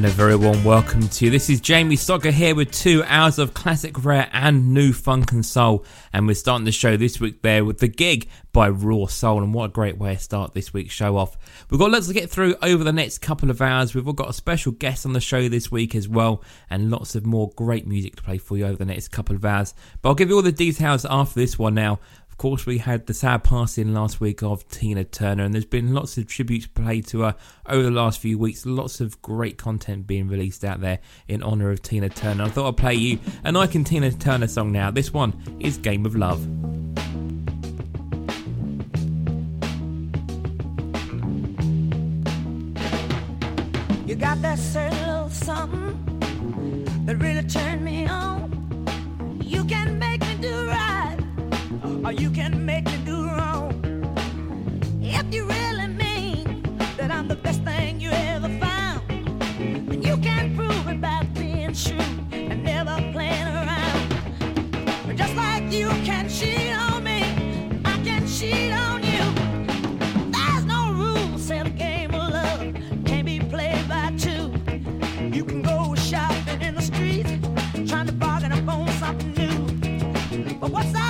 And a very warm welcome to you. This is Jamie Stocker here with two hours of classic rare and new funk and soul. And we're starting the show this week there with The Gig by Raw Soul. And what a great way to start this week's show off. We've got lots to get through over the next couple of hours. We've all got a special guest on the show this week as well. And lots of more great music to play for you over the next couple of hours. But I'll give you all the details after this one now course, we had the sad passing last week of Tina Turner, and there's been lots of tributes played to her over the last few weeks. Lots of great content being released out there in honour of Tina Turner. I thought I'd play you an Icon Tina Turner song now. This one is Game of Love. You got that certain little something that really turned me on. Or you can make me do wrong. If you really mean that I'm the best thing you ever found, then you can prove it by being true and never playing around. Just like you can cheat on me, I can cheat on you. There's no rules, the game of love can't be played by two. You can go shopping in the streets, trying to bargain up on something new. But what's out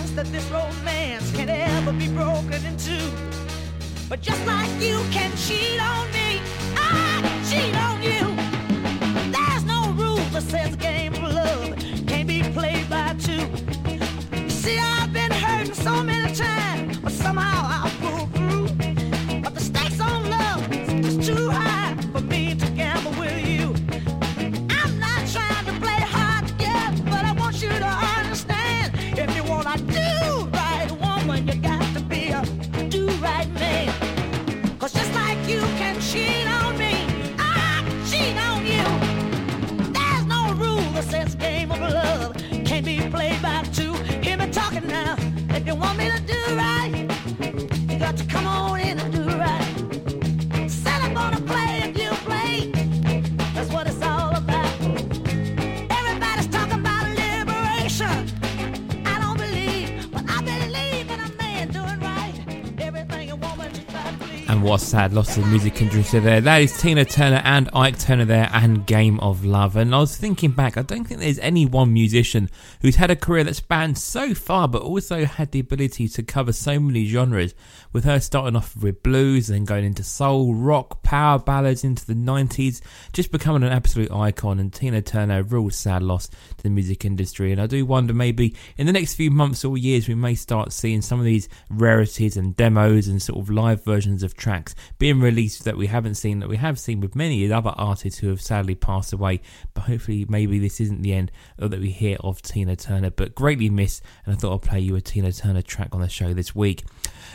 Like that this romance can ever be broken in two. But just like you can cheat on me, I cheat on you. There's no rule that says game What a sad loss of the music industry there. That is Tina Turner and Ike Turner there and Game of Love. And I was thinking back, I don't think there's any one musician who's had a career that spanned so far but also had the ability to cover so many genres. With her starting off with blues and going into soul, rock, power ballads into the 90s, just becoming an absolute icon. And Tina Turner, a real sad loss to the music industry. And I do wonder maybe in the next few months or years we may start seeing some of these rarities and demos and sort of live versions of tracks being released that we haven't seen that we have seen with many other artists who have sadly passed away but hopefully maybe this isn't the end that we hear of Tina Turner. But greatly missed and I thought I'd play you a Tina Turner track on the show this week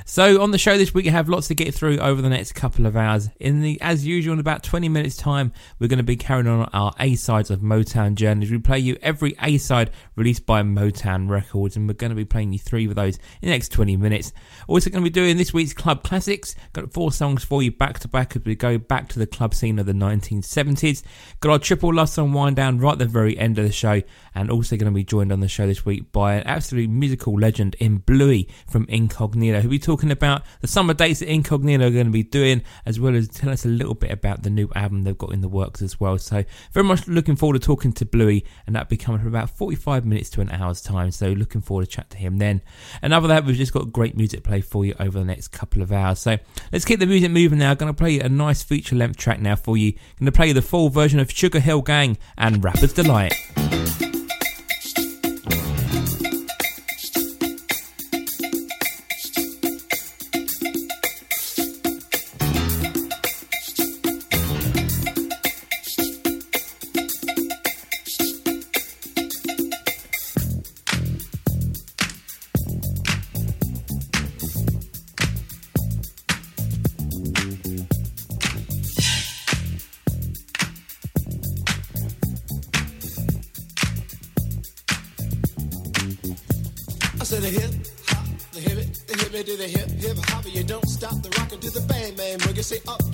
so on the show this week, we have lots to get through over the next couple of hours. In the as usual, in about 20 minutes' time, we're going to be carrying on our A sides of Motown journeys. We play you every A side released by Motown Records, and we're going to be playing you three of those in the next 20 minutes. Also, going to be doing this week's club classics. Got four songs for you back to back as we go back to the club scene of the 1970s. Got our triple love song wind down right at the very end of the show, and also going to be joined on the show this week by an absolute musical legend in Bluey from Incognito, who'll be talking about the summer dates that Incognito are going to be doing, as well as tell us a little bit about the new album they've got in the works as well. So, very much looking forward to talking to Bluey, and that'll be coming from about 45 minutes to an hour's time. So, looking forward to chat to him then. And other than that, we've just got great music play for you over the next couple of hours. So, let's keep the music moving now. I'm Going to play a nice feature length track now for you. Going to play the full version of Sugarhill Gang and Rapper's Delight. Say up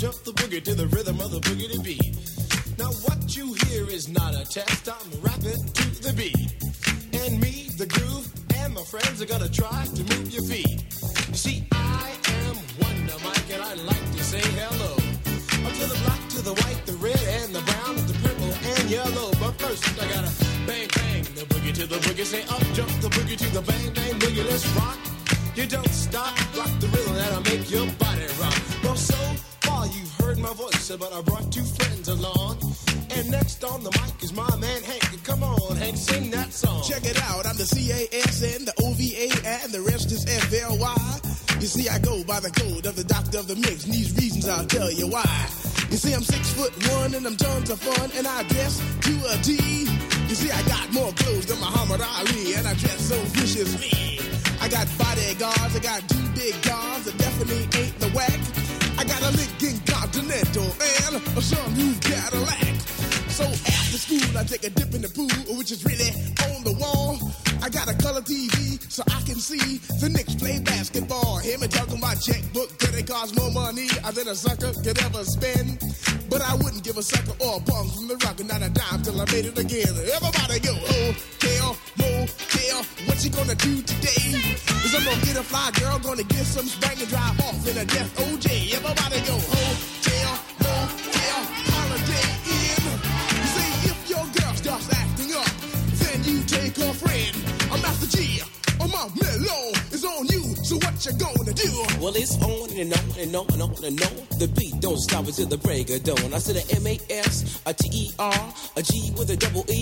of dawn. I said a M A S, a T E R, a G with a double E.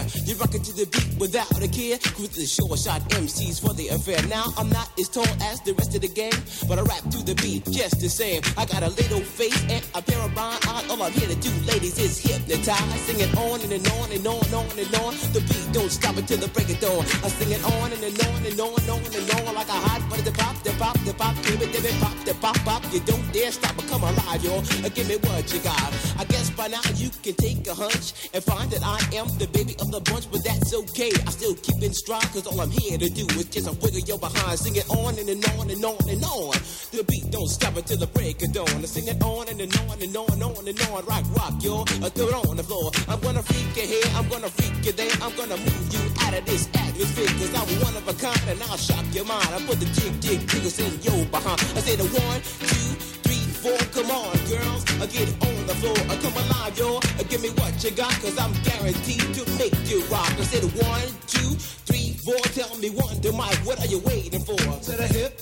You rock it to the beat without a care. Cruise the short shot MCs for the affair. Now I'm not as tall as the rest of the gang, but I rap to the beat just the same. I got a little face and a pair of rhyme eyes. All I'm here to do, ladies, is hypnotize. Sing it on and, and on and on and on and on. The beat don't stop until the break of dawn. I sing it on and, and on and on and on and on like a hot butter. The pop, pop, the pop, give it, give it, pop, the pop, pop. You don't dare stop or come alive, yo. Uh, Give me what you got. I guess by now you can take a hunch and find that I am the baby of the bunch, but that's okay. I still keep in stride, cause all I'm here to do is just a wiggle your behind. Sing it on and, and on and on and on. The beat don't stop until the break of dawn. I sing it on and, and on and on and on and on. Rock, rock, yo. I throw it on the floor. I'm gonna freak you here, I'm gonna freak you there. I'm gonna move you out of this atmosphere, cause I'm one of a kind and I'll shock your mind. I put the jig, jig, jiggles in your behind. I the one, two, three, four. Come on, girls, I get it on the floor. I come alive, yo. Uh, Give me what you got, cause I'm guaranteed to make you rock. I said one, two, three, four. Tell me one, to Mike, what are you waiting for? To the hip,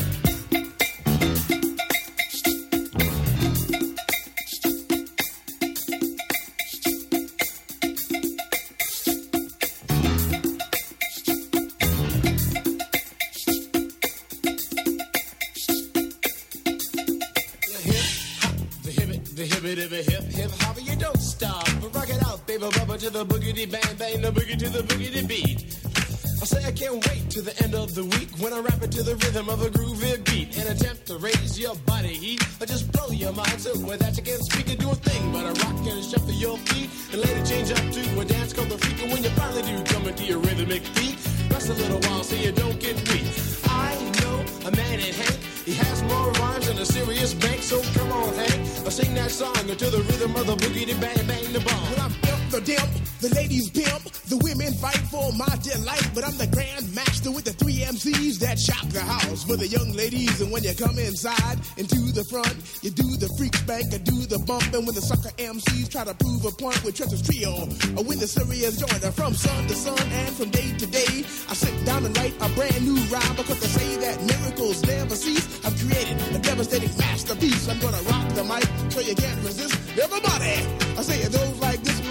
The boogity bang bang, the boogie to the boogity beat. I say I can't wait to the end of the week when I rap it to the rhythm of a groovy beat. And attempt to raise your body heat or just blow your mind. So that you can't speak and do a thing but a rock and shuffle your feet. And later change up to a dance called the freak. And when you finally do come into your rhythmic beat. Rest a little while so you don't get weak. I know a man in Hank, he has more rhymes than a serious bank, so come on Hank, I sing that song to the rhythm of the boogie bang bang the bomb. The ladies pimp, the women fight for my delight. But I'm the grand master with the three MCs that shop the house for the young ladies. And when you come inside and the front, you do the freak spank and do the bump. And when the sucker MCs try to prove a point with Trevor's trio, or when the serious joiner from sun to sun and from day to day, I sit down and write a brand new rhyme because they say that miracles never cease. I've created a devastating masterpiece. I'm gonna rock the mic so you can't resist. Everybody, I say it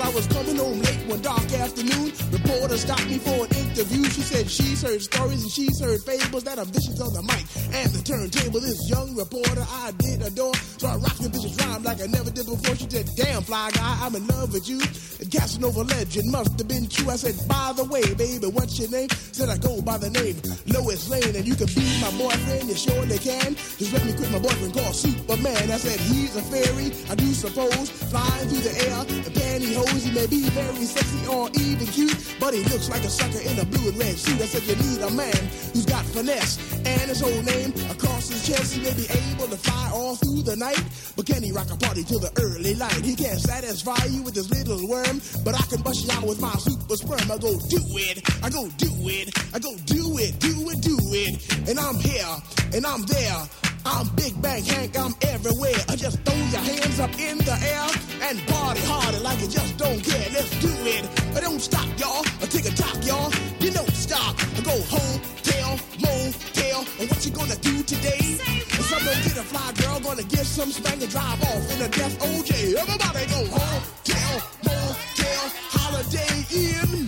I was coming home late one dark afternoon. Report reporter stopped me for an interview. She said she's heard stories and she's heard fables that are vicious on the mic and the turntable. This young reporter I did adore, so I rocked the vicious rhyme like I never did before. She said, "Damn fly guy, I'm in love with you." And Casanova legend must have been true. I said, "By the way, baby, what's your name?" Said I go by the name Lois Lane, and you can be my boyfriend. You surely can. Just let me quit my boyfriend called Superman. I said he's a fairy, I do suppose, flying through the air. The pantyhose, he may be very sexy or even cute, but he looks like a sucker in a blue and red suit. I said you need a man who's got finesse and his whole name across his chest. He may be able to fly all through the night, but can he rock a party till the early light? He can't satisfy you with his little worm, but I can bust you out with my super sperm. I go do it, I go do it, I go do it, do it, do it, and I'm here and I'm there. I'm Big Bank Hank, I'm everywhere. I just throw your hands up in the air and party harder like you just don't care. Let's do it. But don't stop, y'all. I take a top, y'all. You don't stop. I go home, tell, motel. And what you gonna do today? I'm gonna get a fly girl, gonna get some spank and drive off in a death OJ. Everybody go home, tell, motel, Holiday Inn.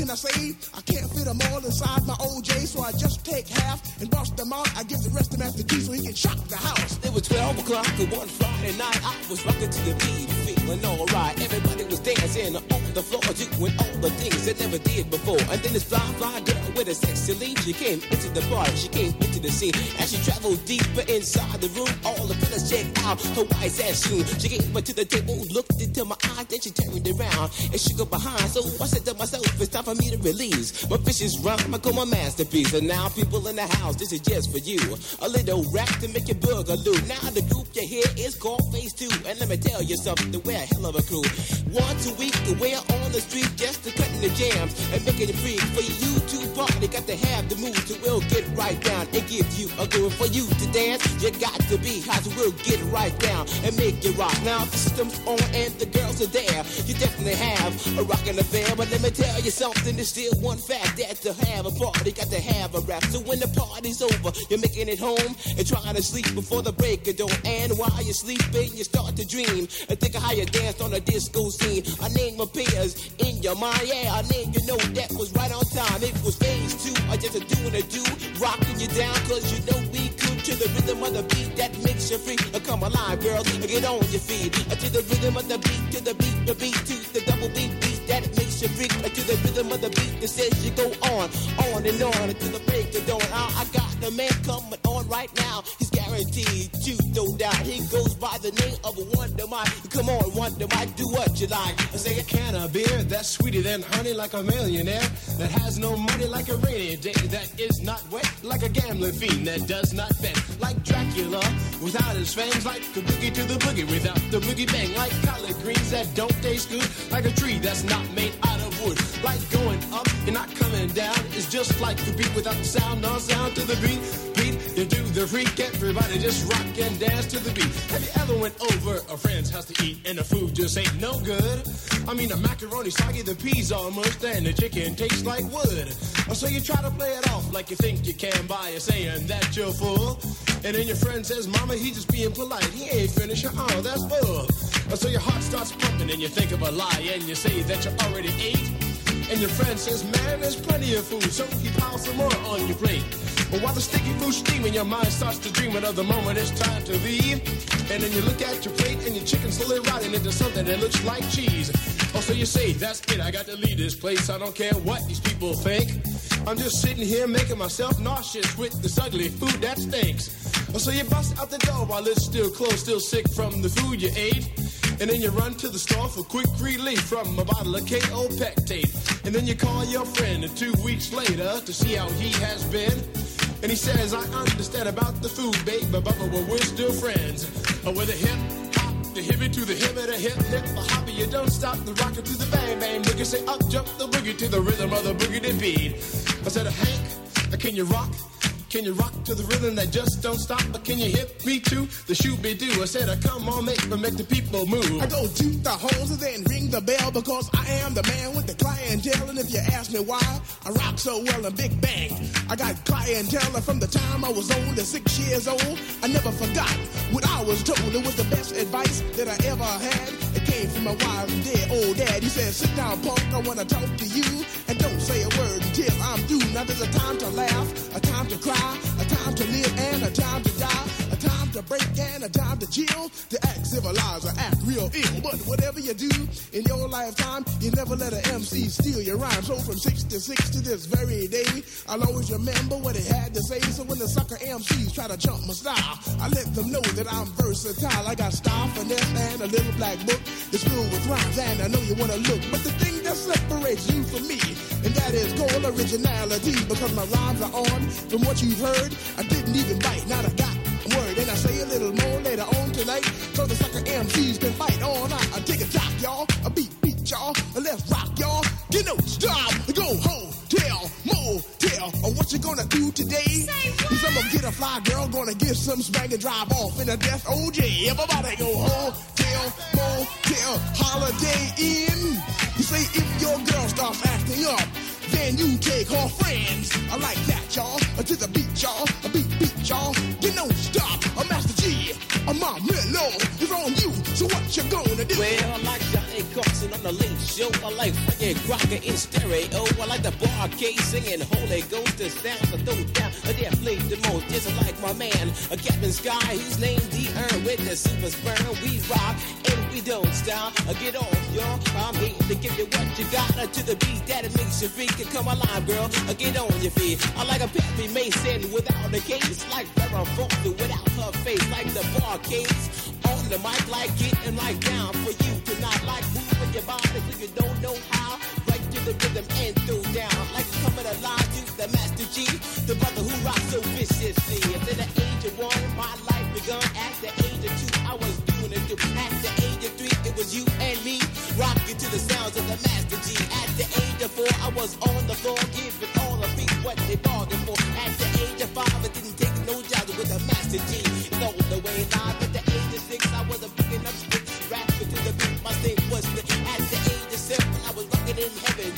Can I say? I can't fit them all inside my OJ, so I just take half and bust them out. I give the rest to Master Gee so he can shock the house. It was 12 o'clock and one Friday night. I was rocking to the beat, feeling alright. Everybody was dancing on the floor, doing all the things they never did before. And then this fly, fly girl with a sexy lead, she came into the bar, she came into the scene. As she traveled deeper inside the room, all the fellas checked out her white ass. She came up to the table, looked into my eyes, then she turned around and shook her behind. So I said to myself, it's time for me to release my vicious rhyme. I call my masterpiece. And now, people in the house, this is just for you. A little rap to make you boogaloo. Now, the group you hear is called Phase 2. And let me tell you something, we're a hell of a crew. Once a week, we're on the street just to cutting the jams and making it free for you to party. Got to have the mood to will get right down and give you a groove for you to dance. You got to be hot, so we'll get right down and make it rock. Now, the system's on and the girls are there. You definitely have a rockin' affair, but let me tell you something. And there's still one fact that to have a party, got to have a rap. So when the party's over, you're making it home and trying to sleep before the break of dawn. And while you're sleeping, you start to dream and think of how you danced on a disco scene. A name appears in your mind, yeah. A name you know that was right on time. It was phase two, I just a doing a do, rocking you down, cause you know we could to the rhythm of the beat that makes you free. Uh, Come alive, girls, get on your feet. Uh, To the rhythm of the beat, to the beat, the beat, to the double beat beat that makes you free. Uh, To the rhythm of the beat that says you go on, on and on until the break of dawn. I, I got the man coming on right now. He's guaranteed to no doubt. He goes by the name of a Wonder Mike. Come on, Wonder Mike, do what you like. I say a can of beer that's sweeter than honey, like a millionaire that has no money, like a rainy day that is not wet, like a gambling fiend that does not bet, like Dracula without his fangs, like a boogie to the boogie without the boogie bang, like collard greens that don't taste good, like a tree that's not made out of wood, like going up and not coming down. It's just like the beat without the sound, no sound to the beat. Beat, you do the freak, everybody just rock and dance to the beat. Have you ever went over a friend's house to eat and the food just ain't no good? I mean, the macaroni soggy, the peas mushed, and the chicken tastes like wood. Oh, so you try to play it off like you think you can by saying that you're full. And then your friend says, Mama, he just being polite. He ain't finished. Oh, that's bull. So your heart starts pumping and you think of a lie and you say that you already ate. And your friend says, man, there's plenty of food, so he piles some more on your plate. But while the sticky food's steaming, your mind starts to dream of the moment it's time to leave. And then you look at your plate and your chicken slowly rotting into something that looks like cheese. Oh, so you say, that's it, I got to leave this place. I don't care what these people think. I'm just sitting here making myself nauseous with this ugly food that stinks. Oh, so you bust out the door while it's still closed, still sick from the food you ate. And then you run to the store for quick relief from a bottle of Kaopectate. And then you call your friend two weeks later to see how he has been. And he says, I understand about the food, babe, but, but we're still friends. Oh, with a hip hop, the hippie to the hip, the hip hip, the hoppy, you don't stop the rocker to the bang bang boogie. Say up jump the boogie to the rhythm of the boogie to beat. I said, Hank, can you rock? Can you rock to the rhythm that just don't stop? But can you hit me to the shooby doo? I said, uh, come on, make me make the people move. I go toot the hose and then ring the bell because I am the man with the clientele. And if you ask me why I rock so well in Big Bang, I got clientele from the time I was only six years old. I never forgot what I was told. It was the best advice that I ever had. It came from my wife's dead old dad. He said, sit down, punk, I wanna talk to you. And don't say a word I'm through. Now there's a time to laugh, a time to cry, a time to live, and a time to die. To break and a time to chill. To act civilized or act real ill. But whatever you do in your lifetime, you never let an MC steal your rhyme. So from 66 to this very day, I'll always remember what he had to say. So when the sucker MCs try to jump my style, I let them know that I'm versatile. I got style, finesse, and a little black book. It's filled with rhymes, and I know you wanna look. But the thing that separates you from me, and that is called originality. Because my rhymes are on from what you've heard. I didn't even bite, not a got word. And I say a little more later on tonight, so the sucker MCs can fight all night. I take a jock, y'all, a beat, beat, y'all, and let's rock, y'all. Get no stop, go home, tell, motel, or what you gonna do today? Say what? I'm gonna get a fly girl, gonna get some spank and drive off in a death oh, OJ. Everybody go home, tell, motel, Holiday Inn. You say if your girl starts acting up, then you take her friends. I like that, y'all. Uh, to the beat, y'all. A beat, beat, y'all. You don't stop. A Master Mom Mellow is on you. So what you gonna do? Well, like Johnny Carson on the late show. I like Frankie Crocker in stereo. I like the Bar-Kays singing Holy Ghost. The sounds of those down. I dare play the most. Just like my man, a Captain Sky, who's named the Earn with the super sperm. We rock and we don't stop. Uh, Get off, y'all. I'm here to give you what you got uh, to the beat that it makes you freak. Come alive, girl. Uh, Get on your feet. I like a Perry Mason without a case. Like Farrah Fawcett without her face. Like the Bar-Kays. On the mic, like getting like down for you to not like moving your body so you don't know how. Right to the rhythm and throw down. Like coming alive to the Master Gee. The brother who rocks so viciously. At the age of one, my life begun. At the age of two, I was doing it. At the age of three, it was you and me. Rocking to the sounds of the Master Gee. At the age of four, I was on the floor giving all the beat what they bargained for. At the age of five, I didn't take no jobs with the Master Gee. It's all the way live.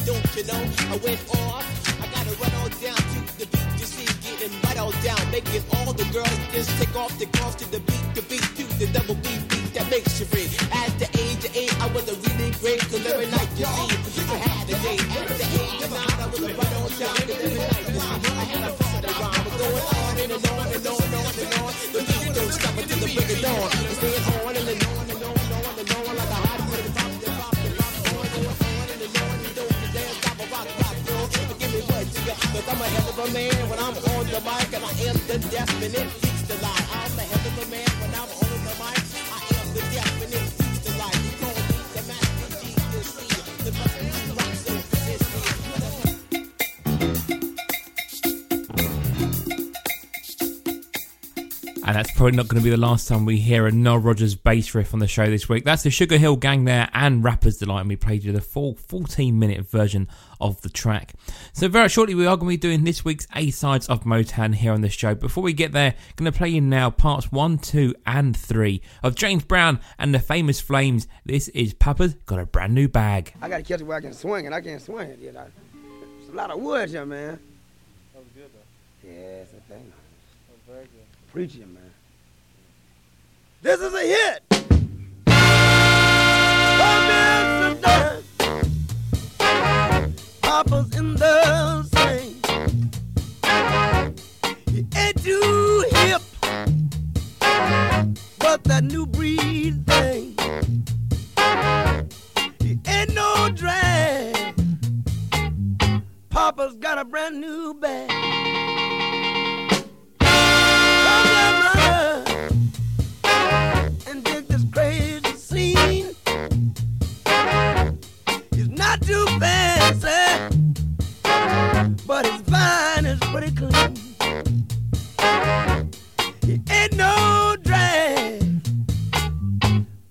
Don't you know? I went off. I gotta run all down to the beat. You see, getting right all down, making all the girls just take off the cross to the beat, the beat to the double beat, beat that makes you free. At the age of eight, I was a really great, cause every night you see, I had a date. At the age of nine, I was a right on down, cause every night I had a party rhyme. Going on and on and on and on and on. The beat don't stop until the break of dawn. I'm a hell of a man when I'm on the mic and I am the definite beats the lie. I'm a hell of a man when I'm on the mic. I am the definite And that's probably not going to be the last time we hear a Nile Rodgers bass riff on the show this week. That's the Sugarhill Gang there and Rapper's Delight, and we played you the full 14 minute version of the track. So, very shortly, we are going to be doing this week's A sides of Motown here on the show. Before we get there, I'm going to play you now parts 1, 2, and 3 of James Brown and the Famous Flames. This is Papa's Got a Brand New Bag. I gotta catch it where I can swing, and I can't swing it. You know, it's a lot of wood here, man. That was good though. Yeah, it's a thing. That was very good. Preaching, man. This is a hit. Papa's in the sing. He ain't too hip, but that new breed thing. He ain't no drag. Papa's got a brand new bag. Too fancy, eh? but his vine is pretty clean. He ain't no drag.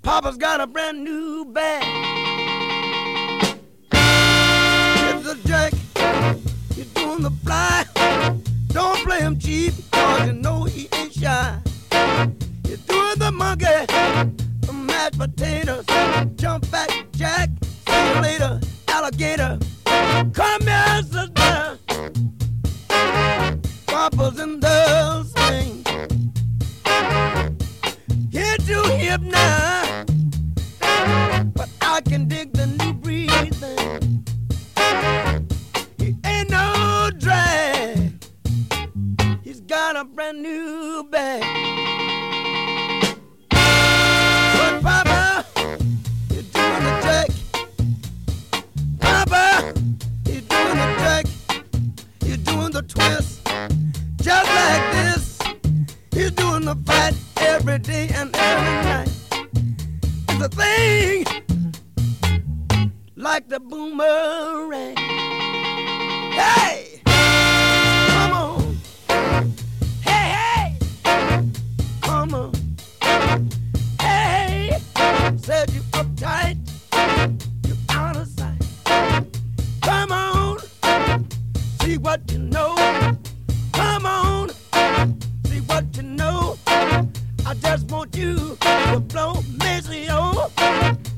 Papa's got a brand new bag. It's a jack. You're doing the fly. Don't play him cheap, cause you know he ain't shy. You're doing the monkey, the mashed potatoes, jump back, jack, see you later, alligator. Come here, sister. Papa's in the swing. Hit to hip now, but I can dig the new breathing. He ain't no drag. He's got a brand new bag. Twist. Just like this. He's doing the fight every day and every night. It's a thing like the boomerang. Hey! Come on. Hey, hey! Come on. Hey! Said you uptight. You out of sight. Come on. See what you know. I just want you to blow me Hey!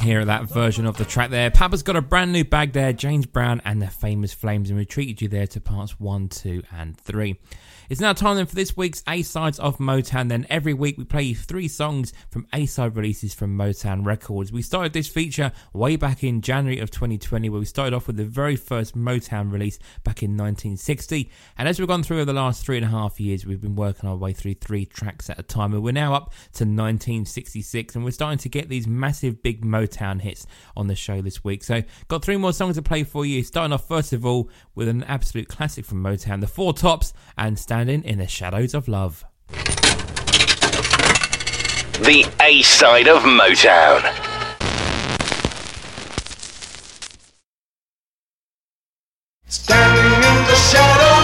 hear that version of the track there. Papa's got a brand new bag there, James Brown and the famous Flames, and we treated you there to parts one, two, and three. It's now time then for this week's A sides of Motown. Then every week we play you three songs from A side releases from Motown Records. We started this feature way back in January of 2020, where we started off with the very first Motown release back in 1960. And as we've gone through over the last three and a half years, we've been working our way through three tracks at a time, and we're now up to 1966, and we're starting to get these massive big Motown Town hits on the show this week. So, got three more songs to play for you. Starting off, first of all, with an absolute classic from Motown, The Four Tops, and Standing in the Shadows of Love. The A side of Motown. Standing in the shadows.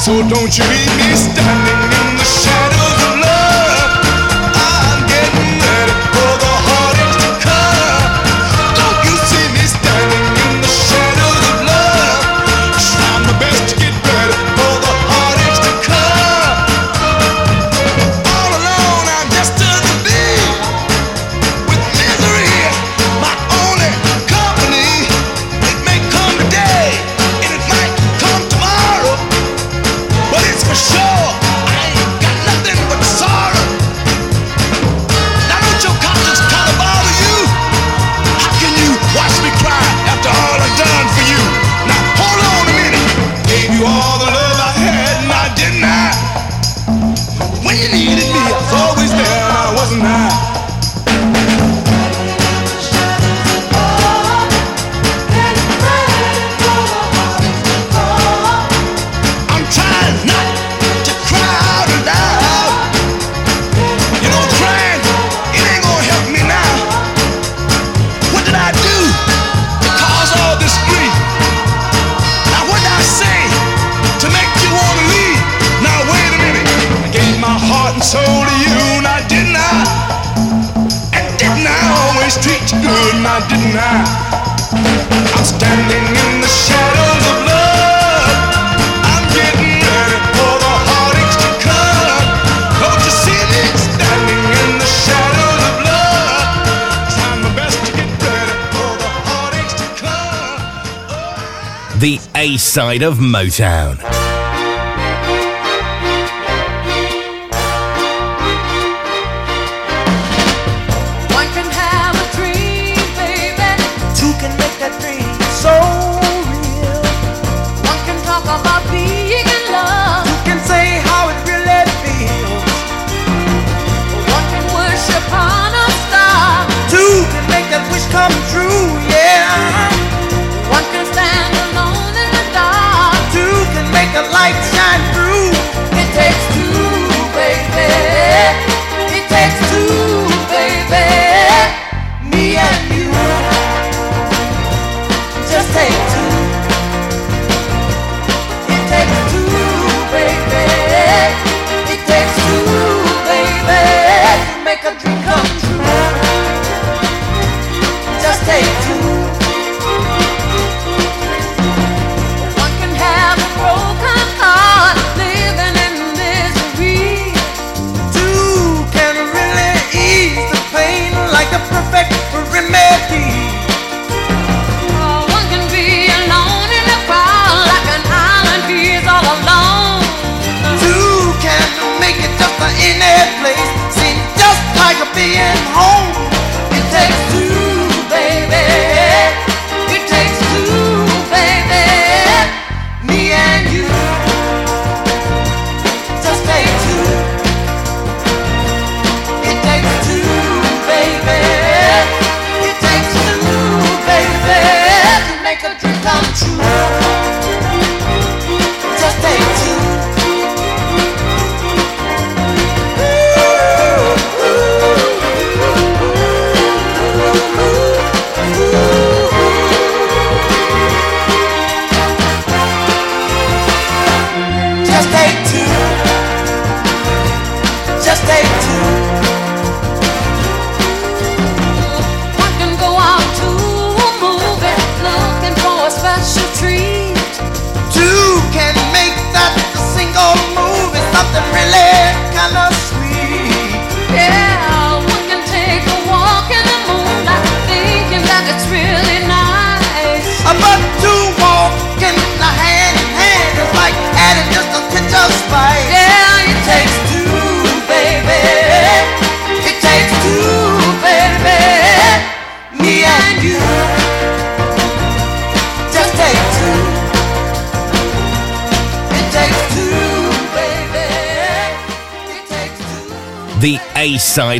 So don't you leave me standing in the shadows. A side of Motown.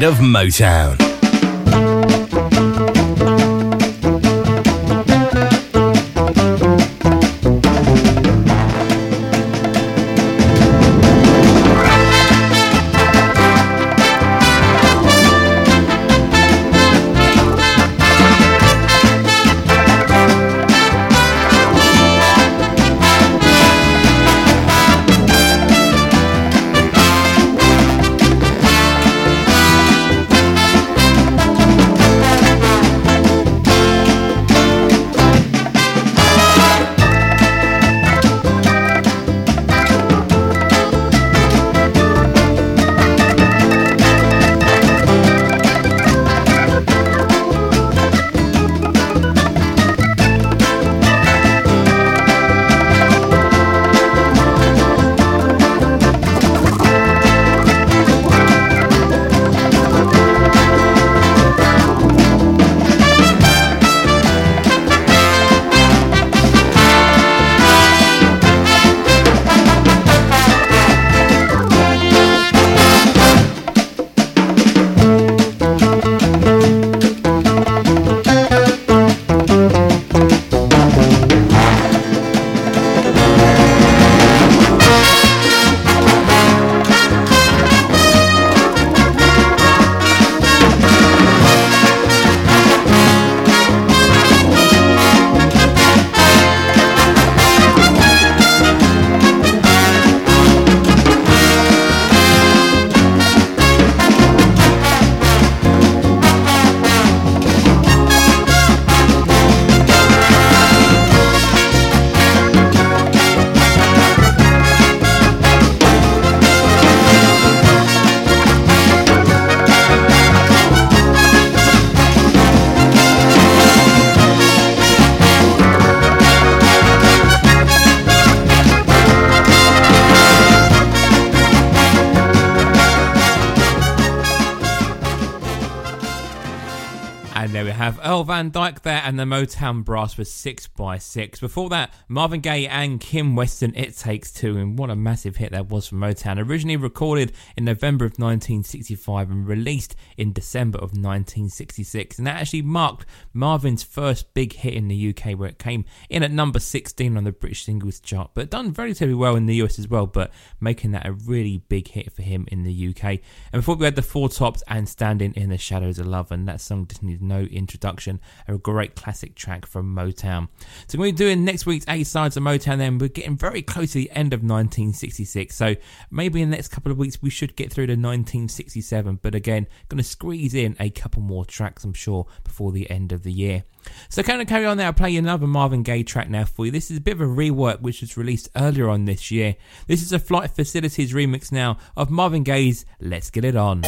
Of Motown. and the Motown Brass was six by six. Before that, Marvin Gaye and Kim Weston, It Takes Two, and what a massive hit that was for Motown. Originally recorded in November of 1965 and released in December of 1966, and that actually marked Marvin's first big hit in the UK, where it came in at number 16 on the British singles chart, but done relatively well in the US as well, but making that a really big hit for him in the UK. And before we had the Four Tops and Standing in the Shadows of Love, and that song just needs no introduction. A great classic track from Motown. So we're doing next week's A sides of Motown. Then we're getting very close to the end of 1966. So maybe in the next couple of weeks we should get through to 1967. But again, going to squeeze in a couple more tracks, I'm sure, before the end of the year. So kind of carry on there. I'll play another Marvin Gaye track now for you. This is a bit of a rework which was released earlier on this year. This is a Flight Facilities remix now of Marvin Gaye's "Let's Get It On."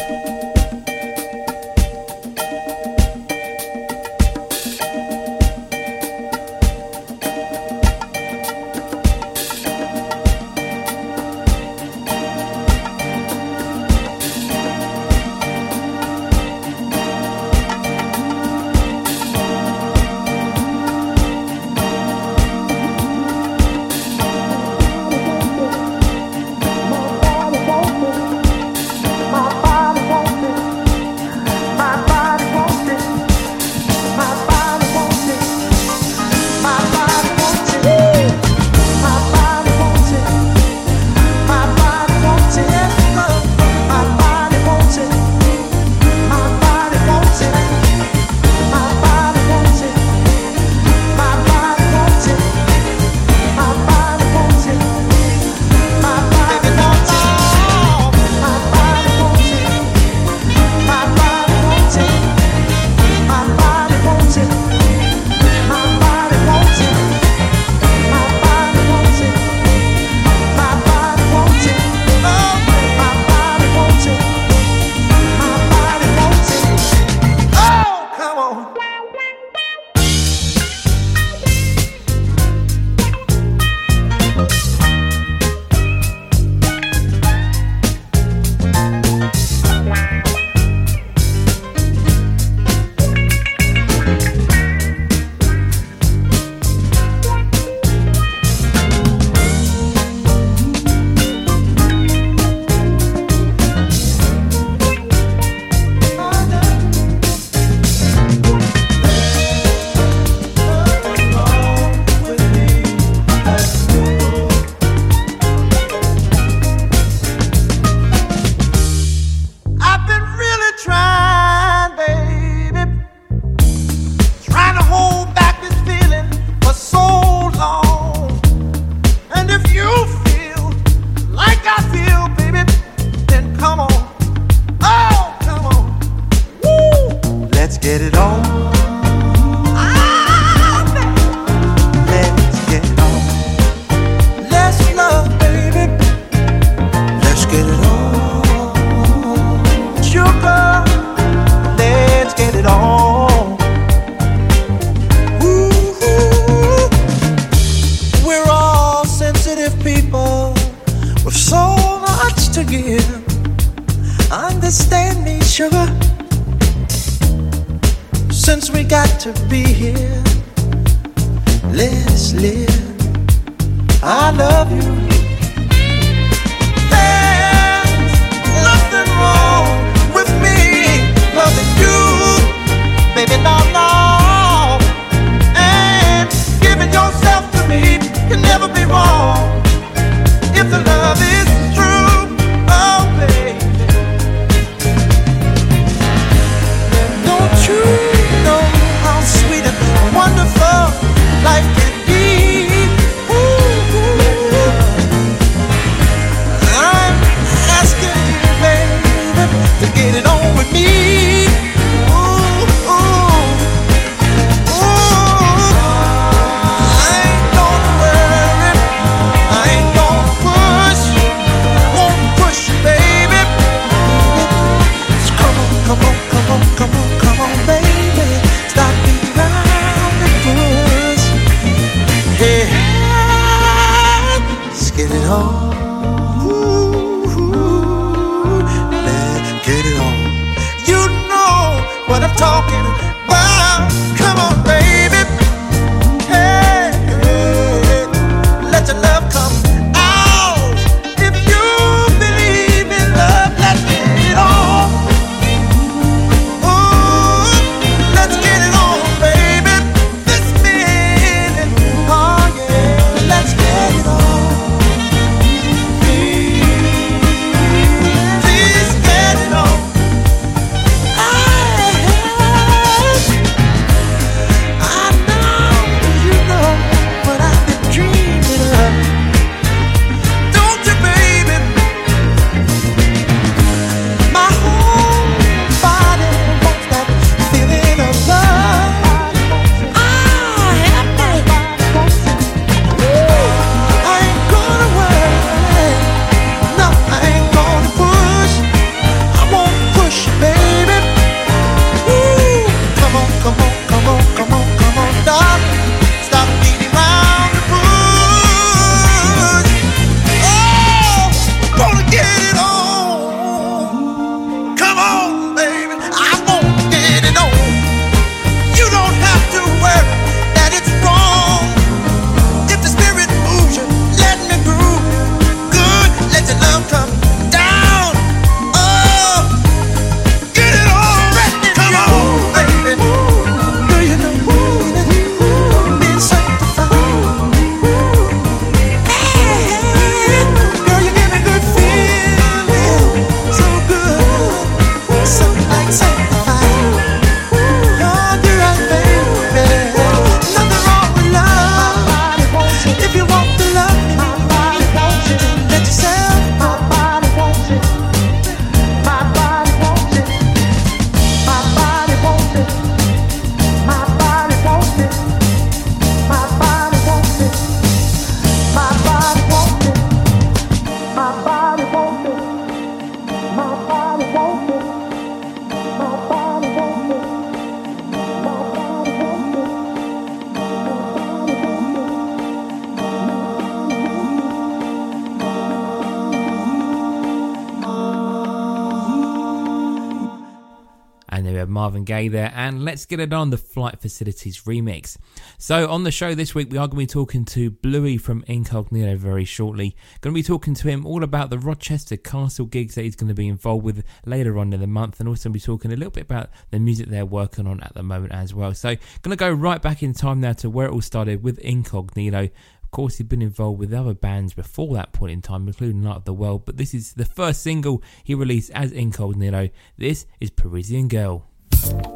Gaye there, and let's get it on the Flight Facilities remix. So, on the show this week, we are going to be talking to Bluey from Incognito very shortly. Going to be talking to him all about the Rochester Castle gigs that he's going to be involved with later on in the month, and also be talking a little bit about the music they're working on at the moment as well. So, going to go right back in time now to where it all started with Incognito. Of course, he'd been involved with other bands before that point in time, including Light of the World, but this is the first single he released as Incognito. This is Parisian Girl. Thank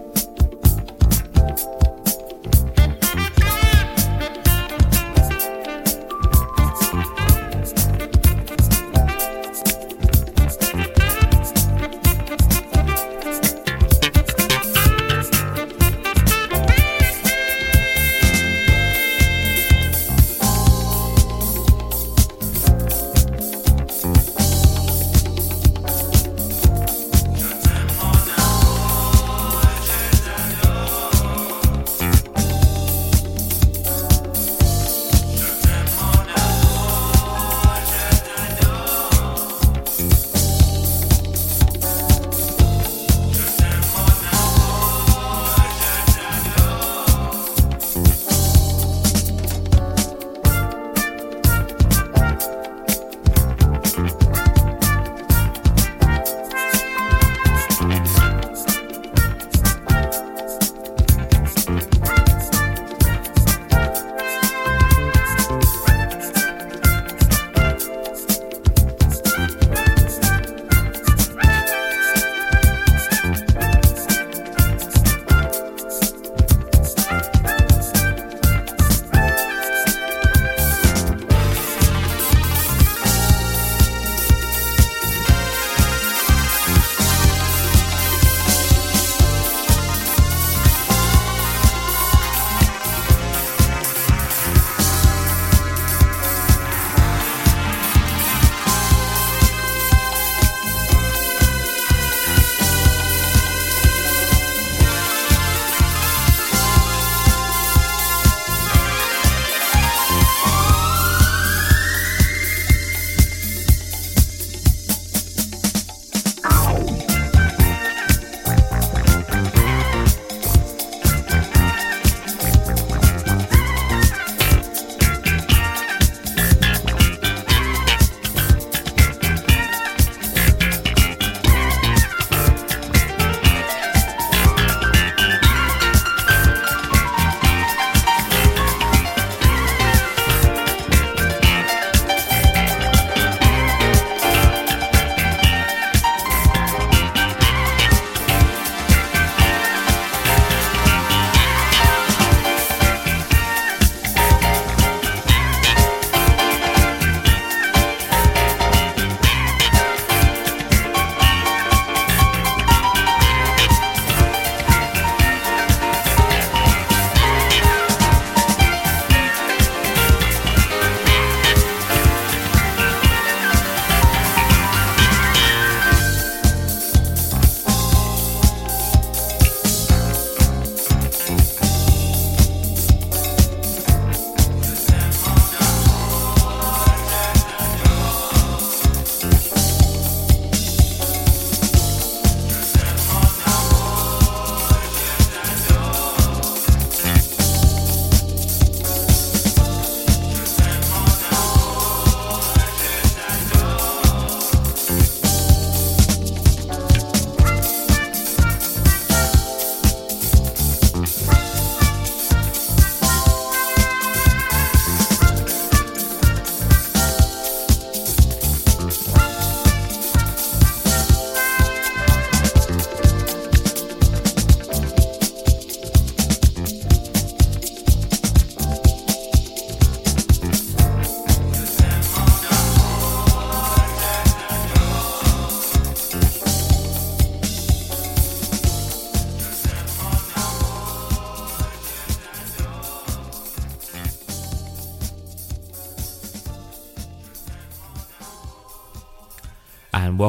you.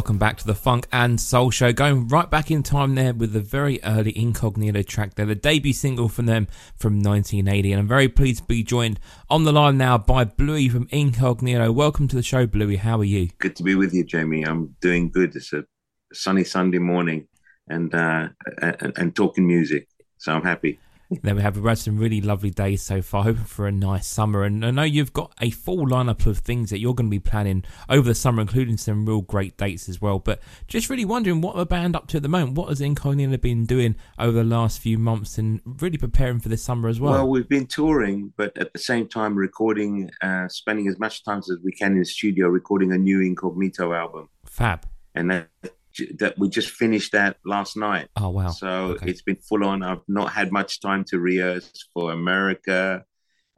Welcome back to the Funk and Soul Show. Going right back in time there with the very early Incognito track there, the debut single from them from 1980. And I'm very pleased to be joined on the line now by Bluey from Incognito. Welcome to the show, Bluey. How are you? Good to be with you, Jamie. I'm doing good. It's a sunny Sunday morning and uh, and, and talking music. So I'm happy. Then we have had some really lovely days so far. Hoping for a nice summer, and I know you've got a full lineup of things that you're going to be planning over the summer, including some real great dates as well. But just really wondering what the band up to at the moment. What has Incognito been doing over the last few months, and really preparing for this summer as well? Well, we've been touring, but at the same time recording, uh, spending as much time as we can in the studio recording a new Incognito album. Fab. And that that we just finished that last night. Oh wow! So Okay. it's been full on. I've not had much time to rehearse for America,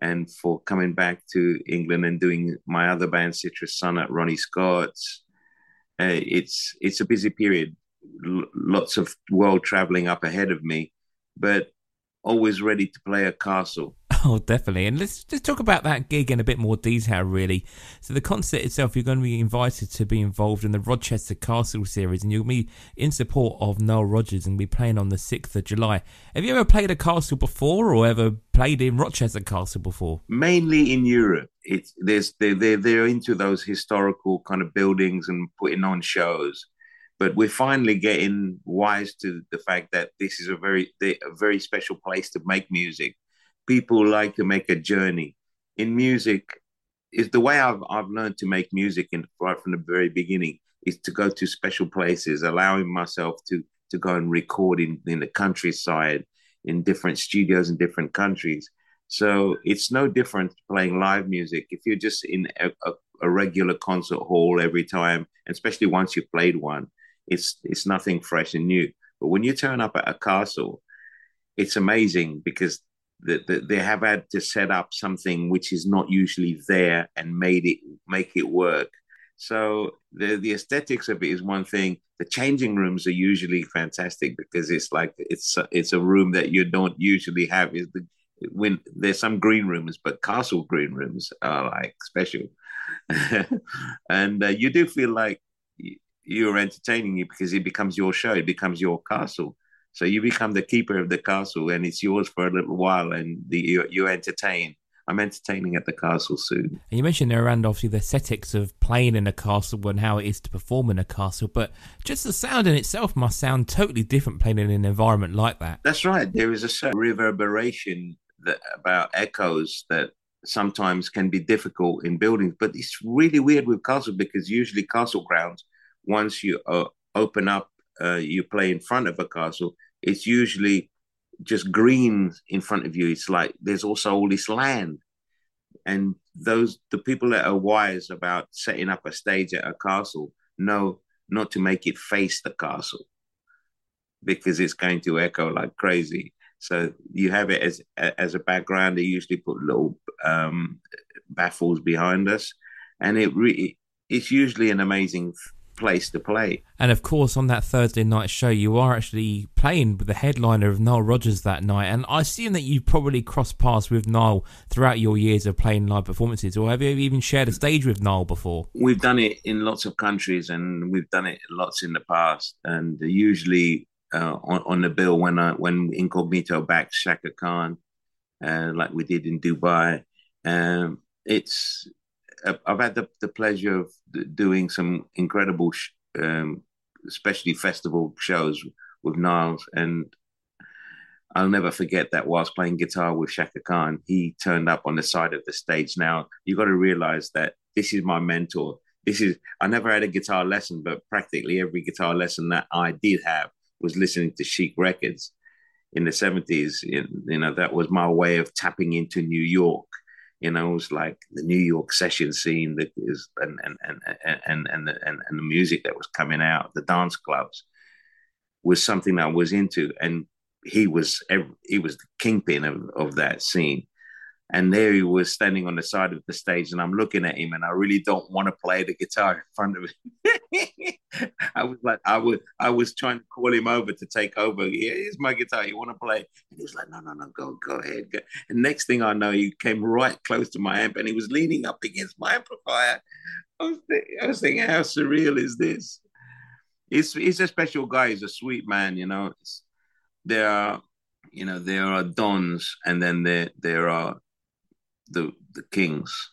and for coming back to England and doing my other band, Citrus Sun, at Ronnie Scott's. Uh, it's it's a busy period. L- lots of world traveling up ahead of me, but always ready to play a castle. Oh, definitely. And let's just talk about that gig in a bit more detail, really. So, the concert itself, you're going to be invited to be involved in the Rochester Castle series, and you'll be in support of Nile Rodgers and be playing on the 6th of July. Have you ever played a castle before or ever played in Rochester Castle before? mainly in Europe. It's there's they they they're into those historical kind of buildings and putting on shows, but we're finally getting wise to the fact that this is a very a very special place to make music. People like to make a journey in music. Is the way I've I've learned to make music in right from the very beginning is to go to special places, allowing myself to to go and record in in the countryside, in different studios in different countries. So it's no different playing live music. If you're just in a, a, a regular concert hall every time, especially once you've played one, it's it's nothing fresh and new. But when you turn up at a castle, it's amazing because the, they have had to set up something which is not usually there and made it make it work. So the the aesthetics of it is one thing. The changing rooms are usually fantastic because it's like it's it's a room that you don't usually have. Is the when there's some green rooms, but castle green rooms are like special, and uh, you do feel like you're entertaining you because it becomes your show, it becomes your castle. So you become the keeper of the castle, and it's yours for a little while, and the, you you entertain. I'm entertaining at the castle soon. And you mentioned there around obviously the aesthetics of playing in a castle and how it is to perform in a castle, but just the sound in itself must sound totally different playing in an environment like that. That's right. There is a certain reverberation that, about echoes that sometimes can be difficult in buildings, but it's really weird with castle because usually castle grounds, once you uh, open up, uh, you play in front of a castle, it's usually just green in front of you. It's like there's also all this land. And those the people that are wise about setting up a stage at a castle know not to make it face the castle because it's going to echo like crazy. So you have it as as a background. They usually put little um, baffles behind us, and it really it's usually an amazing place to play. And of course, on that Thursday night show, you are actually playing with the headliner of Nile Rodgers that night. And I assume that you've probably crossed paths with Nile throughout your years of playing live performances, or have you even shared a stage with Nile before? We've done it in lots of countries, and we've done it lots in the past. And usually uh, on, on the bill when I, when Incognito backed Chaka Khan, uh, like we did in Dubai. Um, it's I've had the, the pleasure of doing some incredible, um, especially festival shows with Niles, and I'll never forget that whilst playing guitar with Chaka Khan, he turned up on the side of the stage. Now you've got to realize that this is my mentor. This is I never had a guitar lesson, but practically every guitar lesson that I did have was listening to Chic records in the seventies. You know that was my way of tapping into New York you know, it was like the New York session scene that is and and and and and the, and, and the music that was coming out, the dance clubs, was something I was into, and he was he was the kingpin of, of that scene. And there he was standing on the side of the stage, and I'm looking at him, and I really don't want to play the guitar in front of him. I was like, I was, I was trying to call him over to take over. Here's my guitar. You want to play? And he was like, No, no, no, go, go ahead. Go. And next thing I know, he came right close to my amp, and he was leaning up against my amplifier. I was, thinking, I was thinking, how surreal is this? He's, he's a special guy. He's a sweet man. You know, it's, there are, you know, there are dons, and then there there are the the kings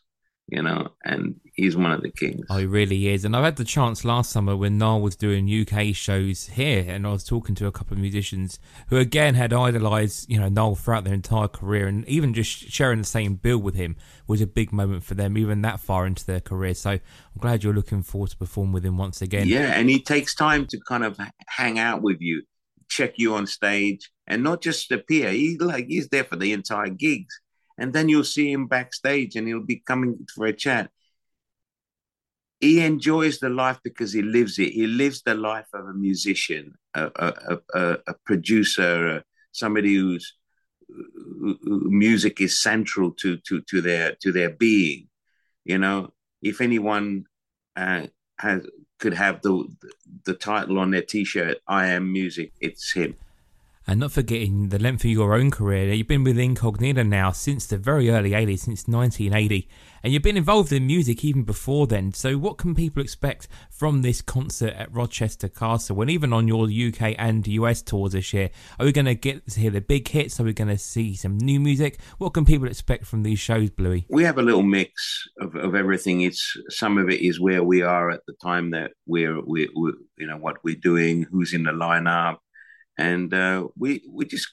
you know, and he's one of the kings. Oh, he really is. And I had the chance last summer when Nile was doing UK shows here, and I was talking to a couple of musicians who, again, had idolised, you know, Nile throughout their entire career, and even just sharing the same bill with him was a big moment for them, even that far into their career. So I'm glad you're looking forward to perform with him once again. Yeah, and he takes time to kind of hang out with you, check you on stage, and not just appear. He like he's there for the entire gigs and then you'll see him backstage and he'll be coming for a chat. He enjoys the life because he lives it. He lives the life of a musician, a, a, a, a producer, somebody whose music is central to, to, to their to their being. You know, if anyone uh, has could have the the title on their T-shirt, "I am music," it's him. And not forgetting the length of your own career. You've been with Incognito now since the very early 80s, since 1980. And you've been involved in music even before then. So, what can people expect from this concert at Rochester Castle? And even on your UK and US tours this year, are we going to get to hear the big hits? Are we going to see some new music? What can people expect from these shows, Bluey? We have a little mix of, of everything. It's some of it is where we are at the time that we're, we, we you know, what we're doing, who's in the lineup and uh, we we just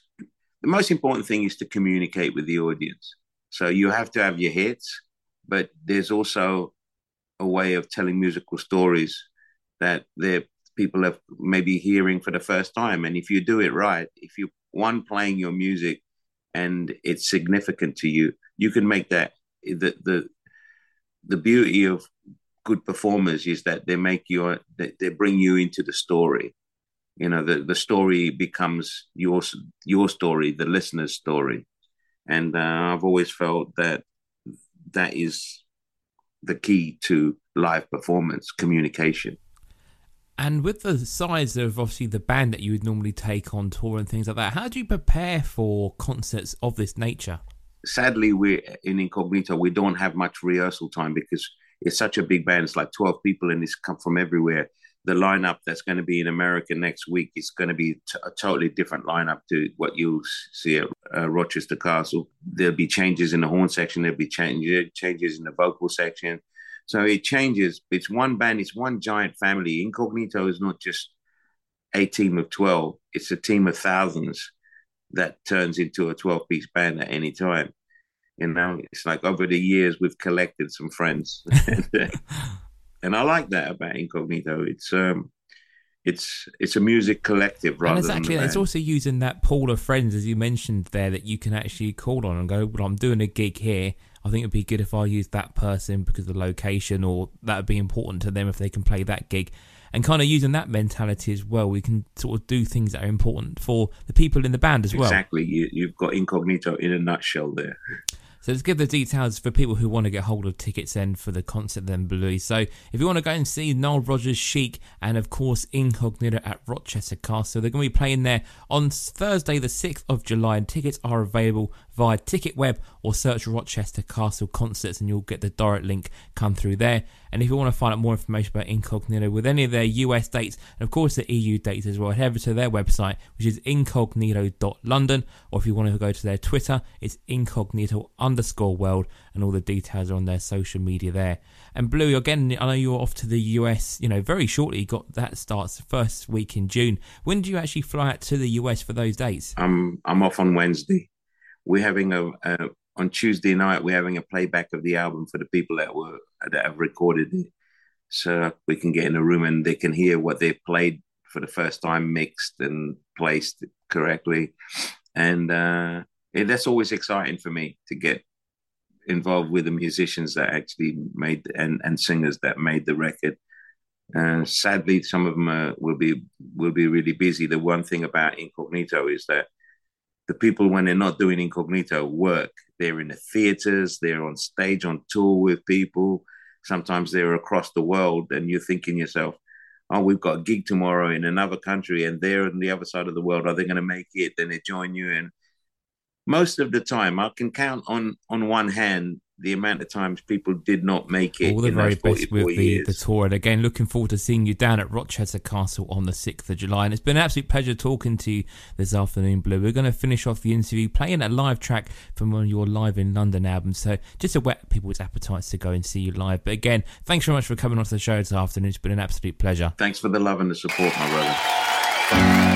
the most important thing is to communicate with the audience. So you have to have your hits, but there's also a way of telling musical stories that the people are maybe hearing for the first time. And if you do it right, if you one playing your music and it's significant to you, you can make that the the the beauty of good performers is that they make you they bring you into the story you know the the story becomes your your story the listener's story. And uh, i've always felt that that is the key to live performance communication. And with the size of obviously the band that you would normally take on tour and things like that how do you prepare for concerts of this nature? Sadly we're in incognito we don't have much rehearsal time because it's such a big band it's like 12 people and it's come from everywhere the lineup that's going to be in America next week is going to be t- a totally different lineup to what you'll see at uh, Rochester Castle. There'll be changes in the horn section. There'll be changes changes in the vocal section. So it changes. It's one band. It's one giant family. Incognito is not just a team of twelve. It's a team of thousands that turns into a twelve-piece band at any time. You know, it's like over the years we've collected some friends. and I like that about Incognito. It's um, it's it's a music collective rather and exactly, it's also using that pool of friends as you mentioned there that you can actually call on and go. Well, I'm doing a gig here. I think it'd be good if I use that person because of the location, or that would be important to them if they can play that gig. And kind of using that mentality as well, we can sort of do things that are important for the people in the band as well. Exactly, you, you've got incognito in a nutshell there. So let's give the details for people who want to get hold of tickets then for the concert then Bluey. So if you want to go and see Nile Rodgers, Chic and of course Incognito at Rochester Castle, they're going to be playing there on Thursday the 6th of July and tickets are available via Ticketweb or search Rochester Castle Concerts and you'll get the direct link come through there. And if you want to find out more information about Incognito with any of their US dates and of course the EU dates as well, head over to their website which is incognito.london or if you want to go to their Twitter, it's incognito underscore world and all the details are on their social media there. And Blue, again, I know you're off to the US, you know, very shortly. You got that starts first week in June. When do you actually fly out to the US for those dates? I'm I'm off on Wednesday we're having a, a, on Tuesday night we're having a playback of the album for the people that were that have recorded it, so we can get in a room and they can hear what they've played for the first time, mixed and placed correctly, and uh, that's always exciting for me to get involved with the musicians that actually made and and singers that made the record. Uh, sadly, some of them uh, will be will be really busy. The one thing about Incognito is that the people when they're not doing incognito work they're in the theaters they're on stage on tour with people. Sometimes they're across the world and you're thinking yourself oh we've got a gig tomorrow in another country and they're on the other side of the world. Are they going to make it? Then they join you. And most of the time i can count on on one hand the amount of times people did not make it All the in very best with the, the tour. And again, looking forward to seeing you down at Rochester Castle on the 6th of July. And it's been an absolute pleasure talking to you this afternoon, Blue. We're going to finish off the interview playing a live track from one of your Live in London albums. So just to whet people's appetites to go and see you live. But again, thanks very much for coming on to the show this afternoon. It's been an absolute pleasure. Thanks for the love and the support, my brother.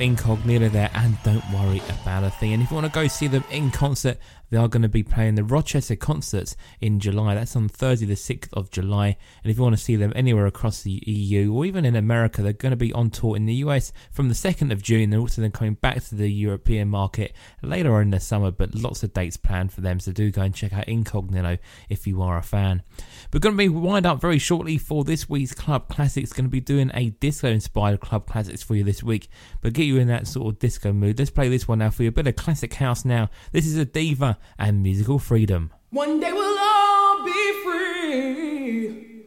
Incognito there and Don't Worry About a Thing. And if you want to go see them in concert, they are going to be playing the Rochester concerts in July. That's on Thursday, the 6th of July. And if you want to see them anywhere across the EU or even in America, they're going to be on tour in the US from the 2nd of June. They're also then coming back to the European market later on in the summer, but lots of dates planned for them. So do go and check out Incognito if you are a fan. We're going to be wind up very shortly for this week's Club Classics. Going to be doing a disco inspired Club Classics for you this week, but get you in that sort of disco mood. Let's play this one now for you. A bit of classic house now. This is Adeva and musical freedom. One day we'll all be free.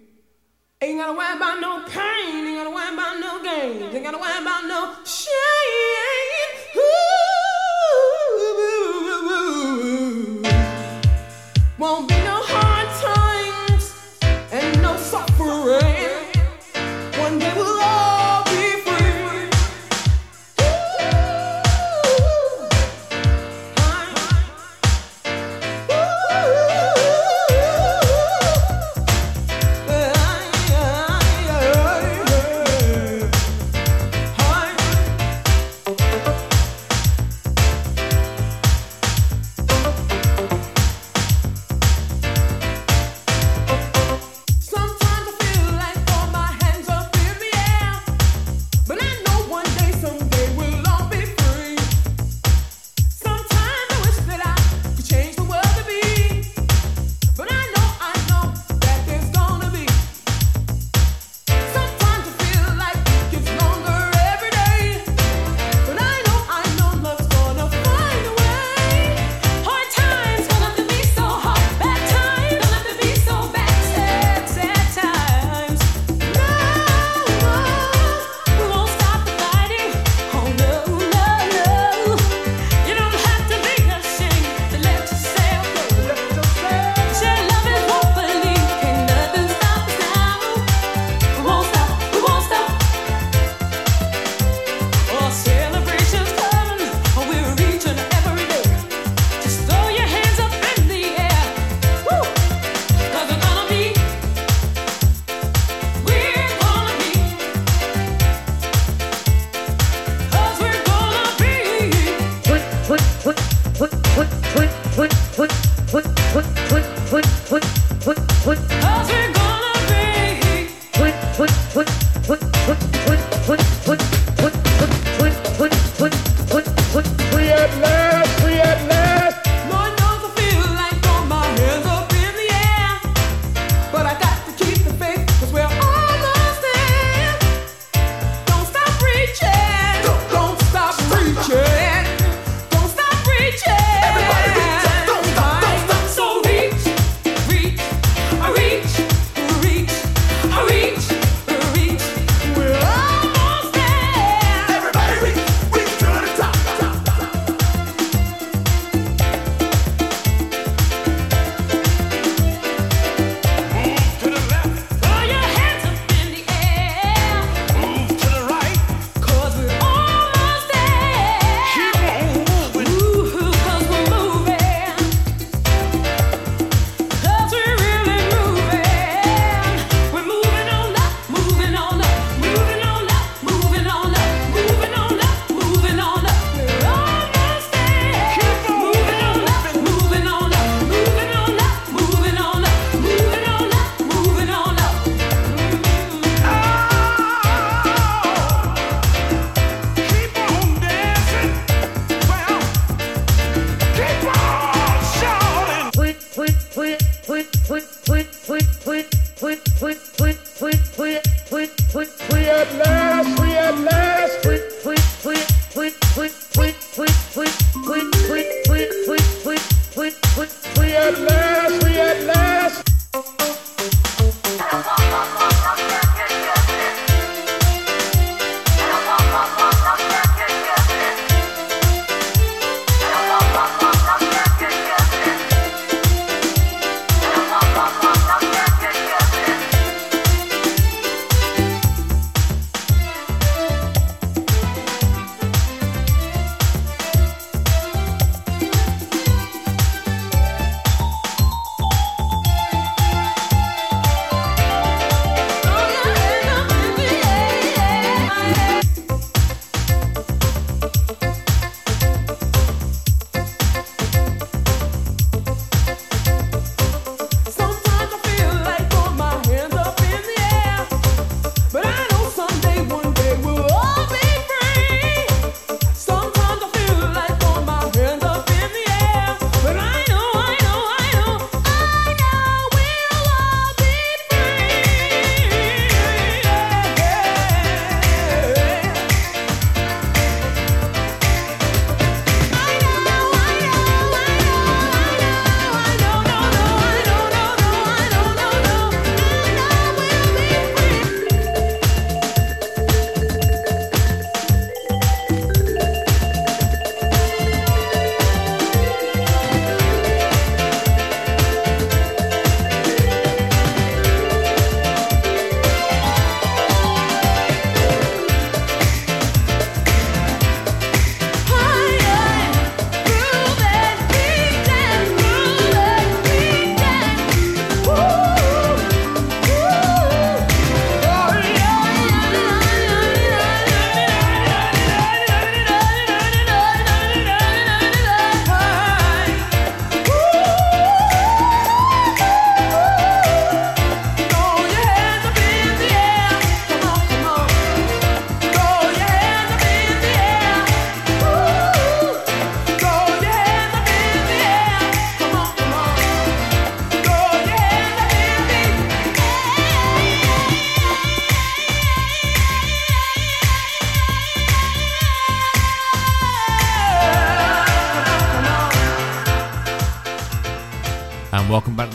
Ain't gotta worry about no pain, ain't gotta worry about no gain, ain't gotta worry about no shame. Ooh. Won't be no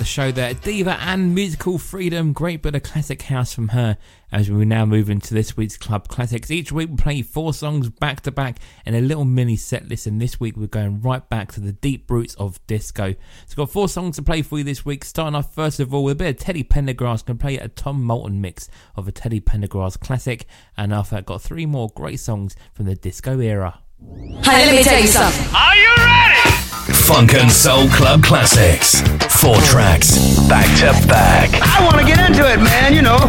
show there. Diva and Musical Freedom, great bit of classic house from her as we now move into this week's Club Classics. Each week we play four songs back to back and a little mini set list, and this week we're going right back to the deep roots of disco. So we've got four songs to play for you this week, starting off first of all with a bit of Teddy Pendergrass, going to play a Tom Moulton mix of a Teddy Pendergrass classic, and after that got three more great songs from the disco era. Hey, let me tell you something. Are you ready? Funk and Soul Club Classics. Four tracks, back to back. I want to get into it, man, you know.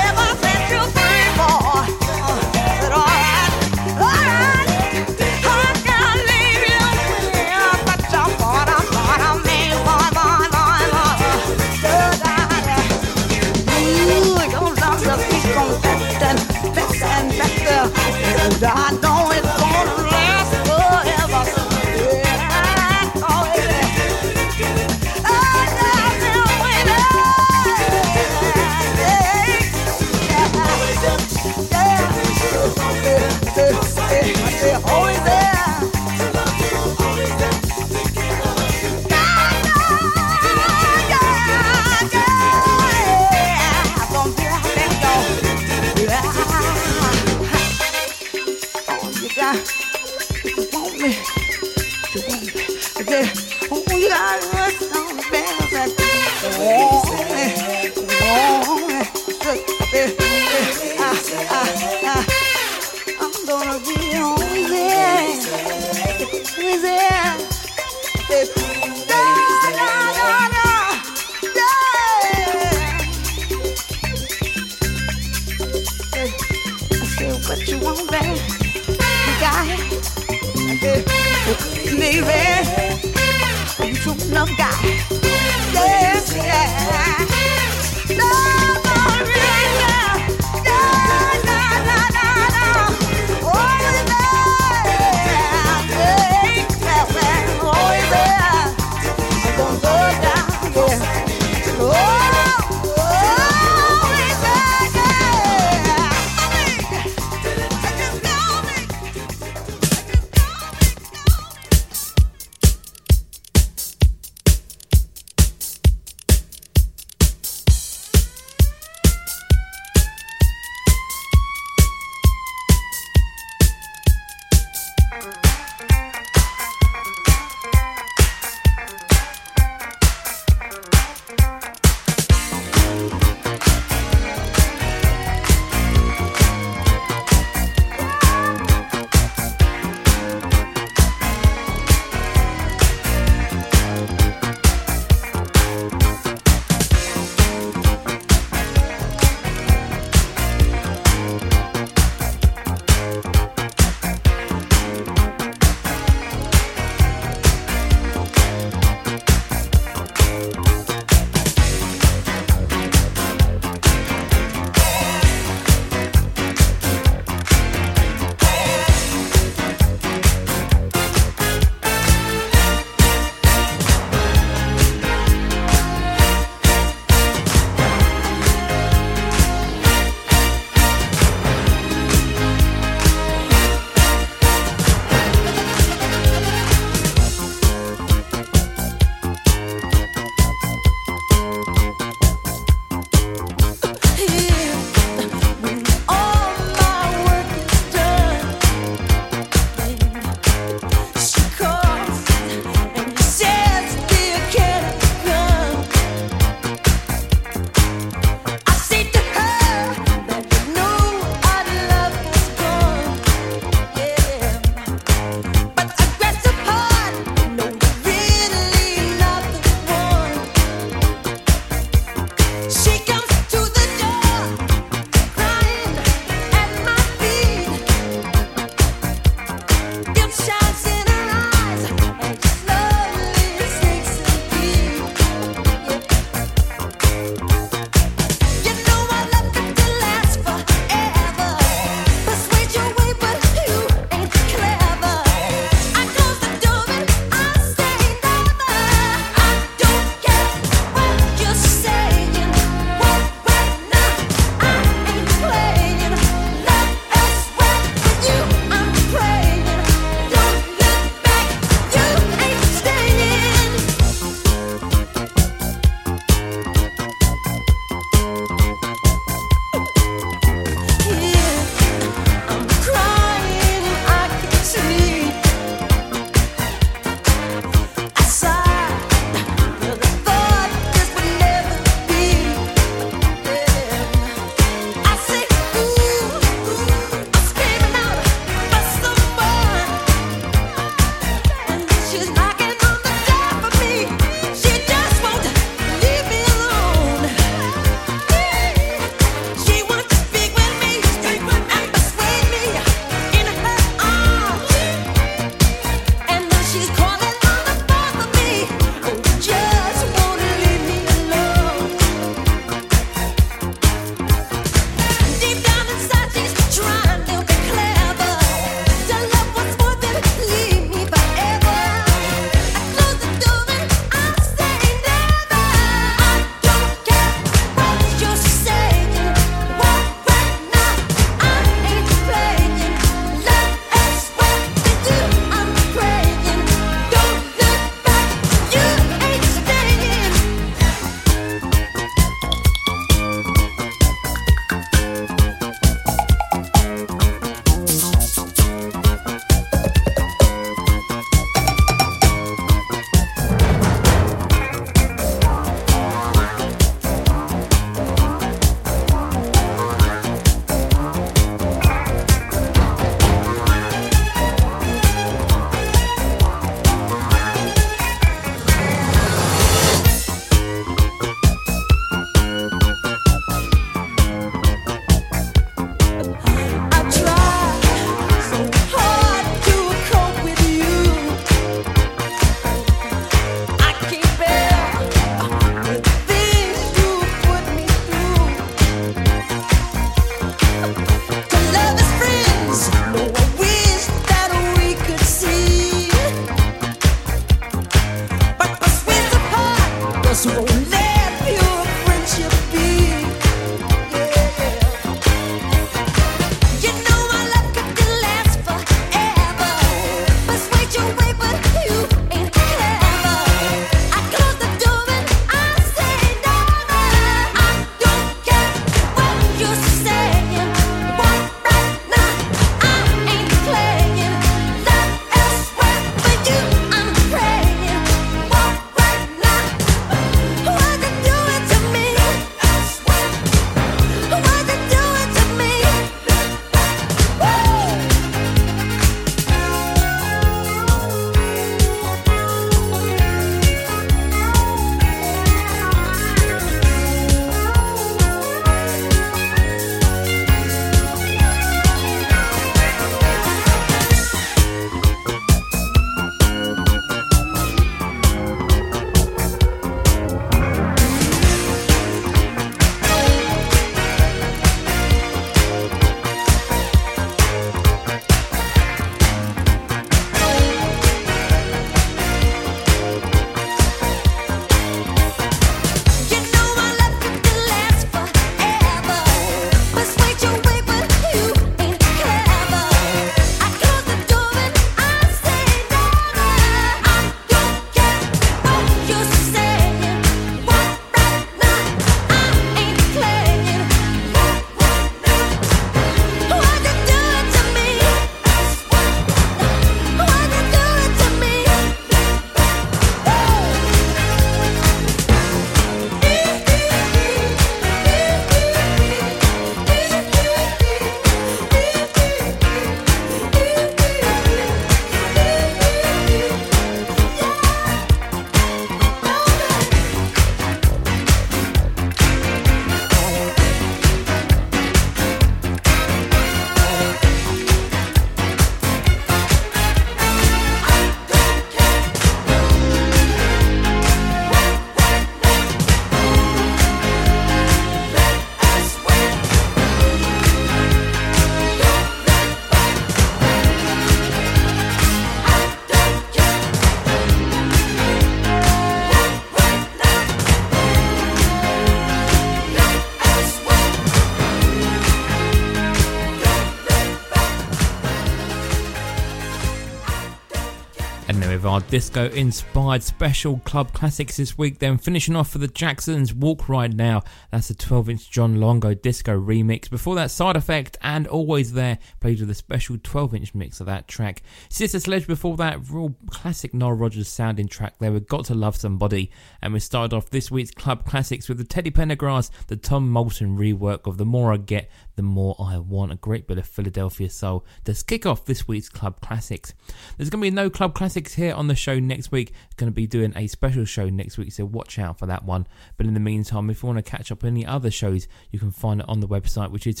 Disco inspired special club classics this week. Then finishing off for the Jacksons Walk Right Now. That's a 12 inch John Luongo disco remix. Before that, Side Effect and Always There played with a special 12 inch mix of that track. Sister Sledge before that, real classic Nile Rodgers sounding track there with Got to Love Somebody. And we started off this week's club classics with the Teddy Pendergrass, the Tom Moulton rework of The More I Get, The More I Want. A great bit of Philadelphia soul. Let's kick off this week's club classics. There's going to be no club classics here on the show next week. Going to be doing a special show next week, so watch out for that one. But in the meantime, if you want to catch up on any other shows, you can find it on the website, which is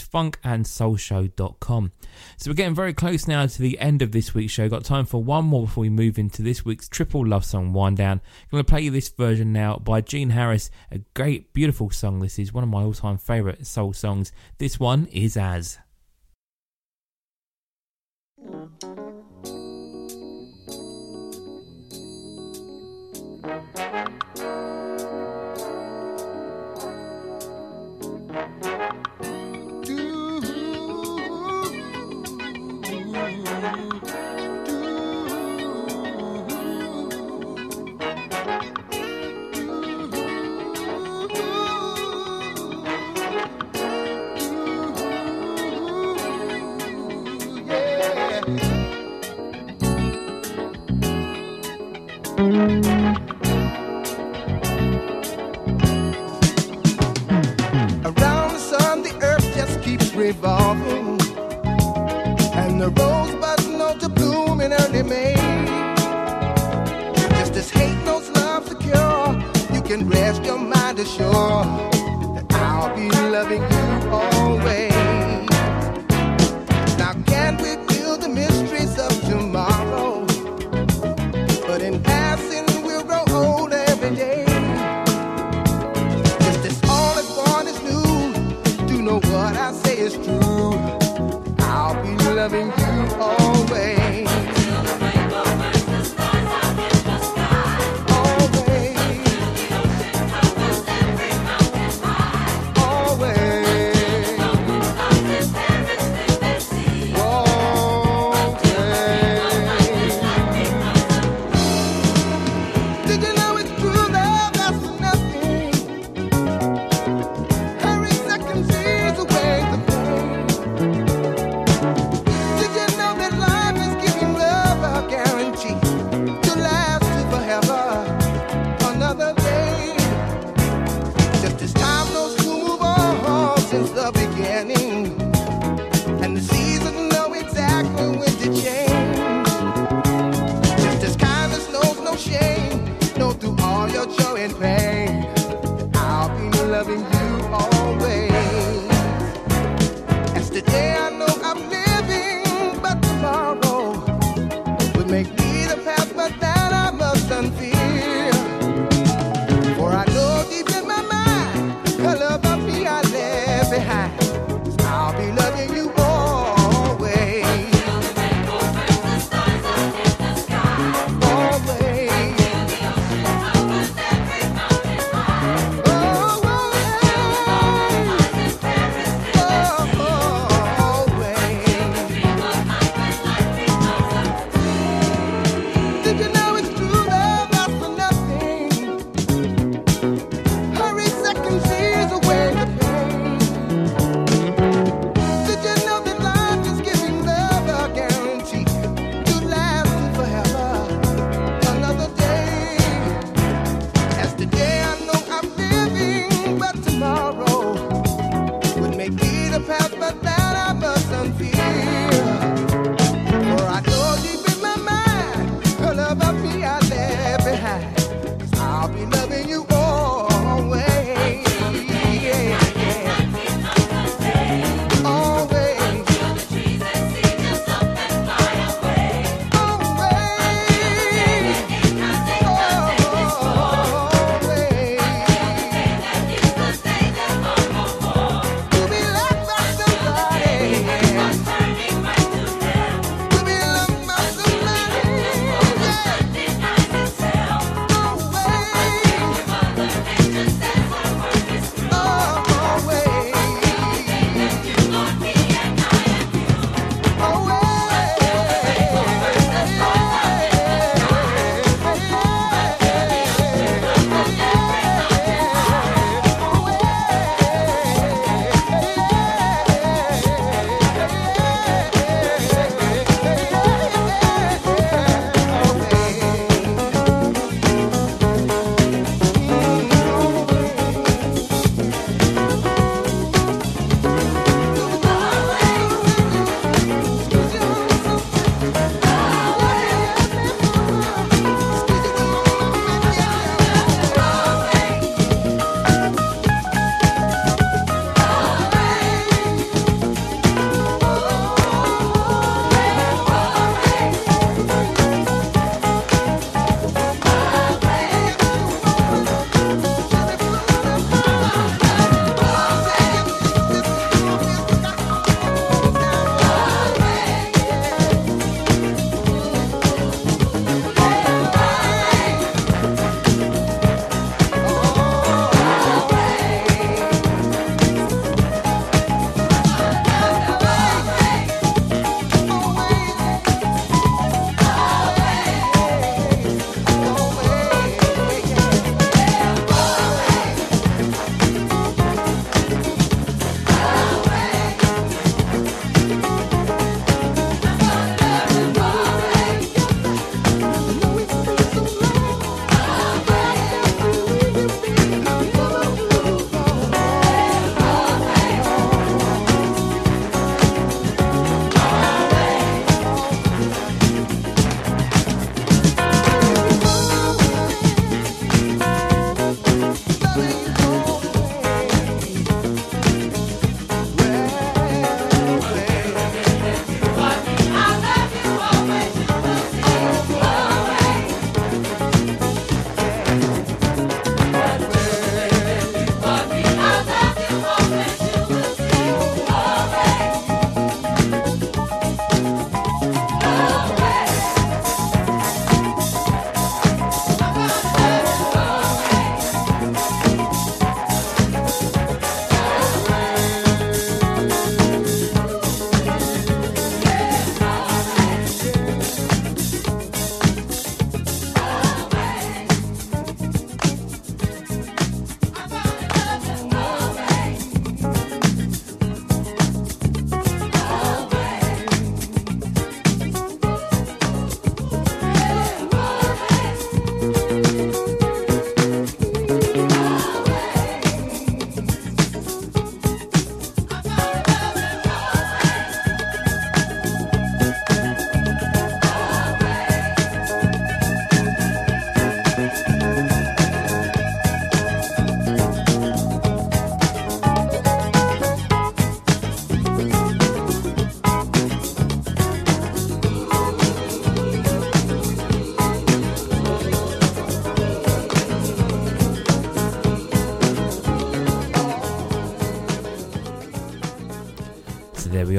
funkandsoulshow.com. So we're getting very close now to the end of this week's show. Got time for one more before we move into this week's triple love song wind down. I'm going to play you this version now by Gene Harris. A great, beautiful song. This is one of my all-time favourite soul songs. This one is As. Mm. Around the sun, the earth just keeps revolving. And the rosebuds know to bloom in early May. Just as hate knows love's a cure, you can rest your mind assured that I'll be loving you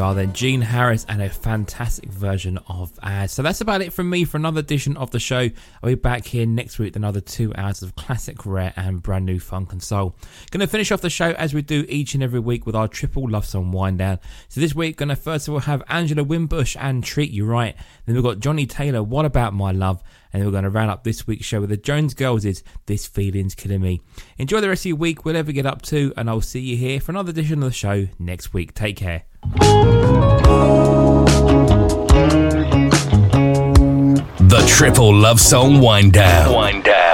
are then, Gene Harris and a fantastic version. So that's about it from me for another edition of the show. I'll be back here next week with another two hours of classic, rare and brand new funk and soul. Gonna finish off the show as we do each and every week with our triple love song wind down. So this week, gonna first of all have Angela Winbush and Treat You Right. Then we've got Johnnie Taylor, What About My Love? And we're going to round up this week's show with the Jones Girls' is This Feeling's Killing Me. Enjoy the rest of your week, whatever you get up to, and I'll see you here for another edition of the show next week. Take care. The Triple Love Song Wind Down. Wind Down.